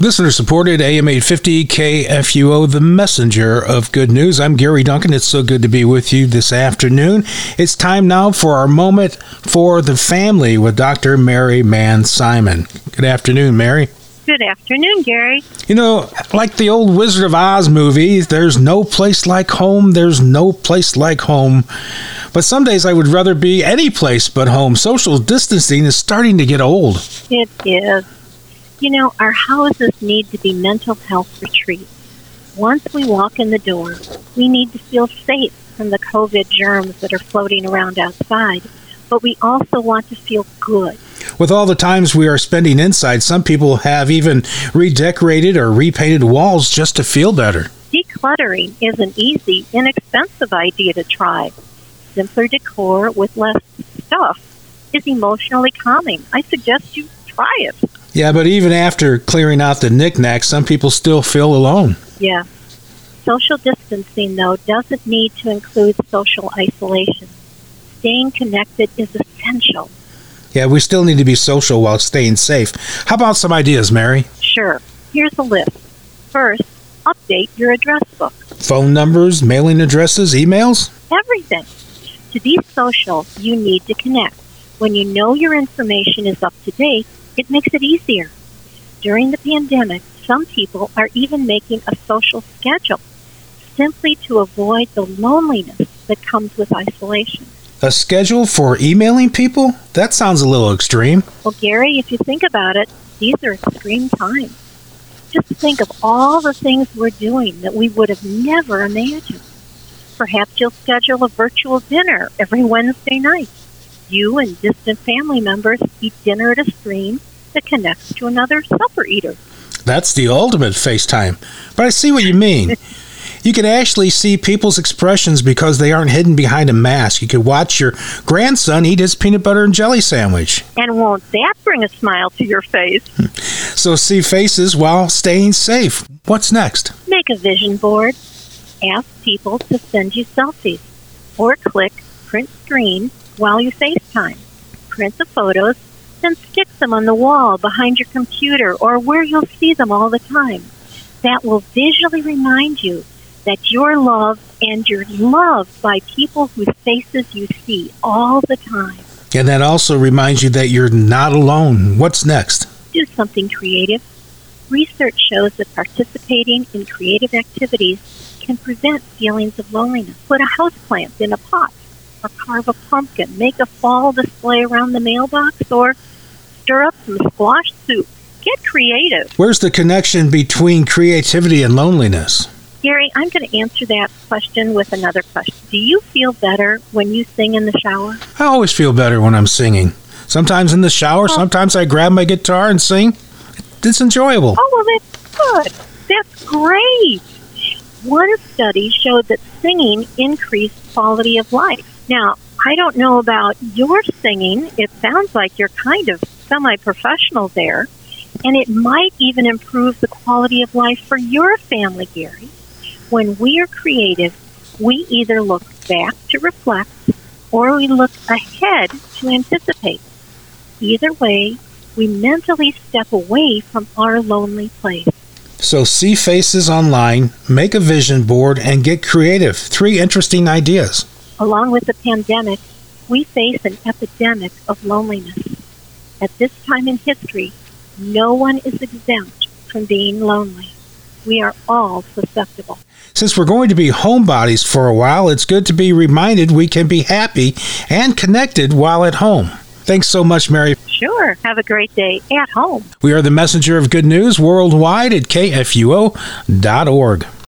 Listener supported AM 850 KFUO, the messenger of good news. I'm Gary Duncan. It's so good to be with you this afternoon. It's time now for our moment for the family with Dr. Mary Manz Simon. Good afternoon, Mary. Good afternoon, Gary. You know, like the old Wizard of Oz movie, there's no place like home, there's no place like home. But some days I would rather be any place but home. Social distancing is starting to get old. It is. You know, our houses need to be mental health retreats. Once we walk in the door, we need to feel safe from the COVID germs that are floating around outside, but we also want to feel good. With all the times we are spending inside, some people have even redecorated or repainted walls just to feel better. Decluttering is an easy, inexpensive idea to try. Simpler decor with less stuff is emotionally calming. I suggest you try it. Yeah, but even after clearing out the knickknacks, some people still feel alone. Yeah. Social distancing, though, doesn't need to include social isolation. Staying connected is essential. Yeah, we still need to be social while staying safe. How about some ideas, Mary? Sure. Here's a list. First, update your address book. Phone numbers, mailing addresses, emails? Everything. To be social, you need to connect. When you know your information is up to date, it makes it easier. During the pandemic, some people are even making a social schedule simply to avoid the loneliness that comes with isolation. A schedule for emailing people? That sounds a little extreme. Well, Gary, if you think about it, these are extreme times. Just think of all the things we're doing that we would have never imagined. Perhaps you'll schedule a virtual dinner every Wednesday night. You and distant family members eat dinner at a stream that connects to another supper eater. That's the ultimate FaceTime. But I see what you mean. you can actually see people's expressions because they aren't hidden behind a mask. You could watch your grandson eat his peanut butter and jelly sandwich. And won't that bring a smile to your face? Hmm. So see faces while staying safe. What's next? Make a vision board. Ask people to send you selfies. Or click print screen while you FaceTime. Print the photos, then stick them on the wall behind your computer or where you'll see them all the time. That will visually remind you that you're loved and you're loved by people whose faces you see all the time. And that also reminds you that you're not alone. What's next? Do something creative. Research shows that participating in creative activities can prevent feelings of loneliness. Put a houseplant in a pot, or carve a pumpkin, make a fall display around the mailbox, or stir up some squash soup. Get creative. Where's the connection between creativity and loneliness? Gary, I'm going to answer that question with another question. Do you feel better when you sing in the shower? I always feel better when I'm singing. Sometimes in the shower, oh. sometimes I grab my guitar and sing. It's enjoyable. Oh, well, that's good. That's great. One study showed that singing increased quality of life. Now, I don't know about your singing. It sounds like you're kind of semi professional there. And it might even improve the quality of life for your family, Gary. When we are creative, we either look back to reflect or we look ahead to anticipate. Either way, we mentally step away from our lonely place. So see faces online, make a vision board, and get creative. Three interesting ideas. Along with the pandemic, we face an epidemic of loneliness. At this time in history, no one is exempt from being lonely. We are all susceptible. Since we're going to be homebodies for a while, it's good to be reminded we can be happy and connected while at home. Thanks so much, Mary. Sure. Have a great day at home. We are the messenger of good news worldwide at kfuo.org.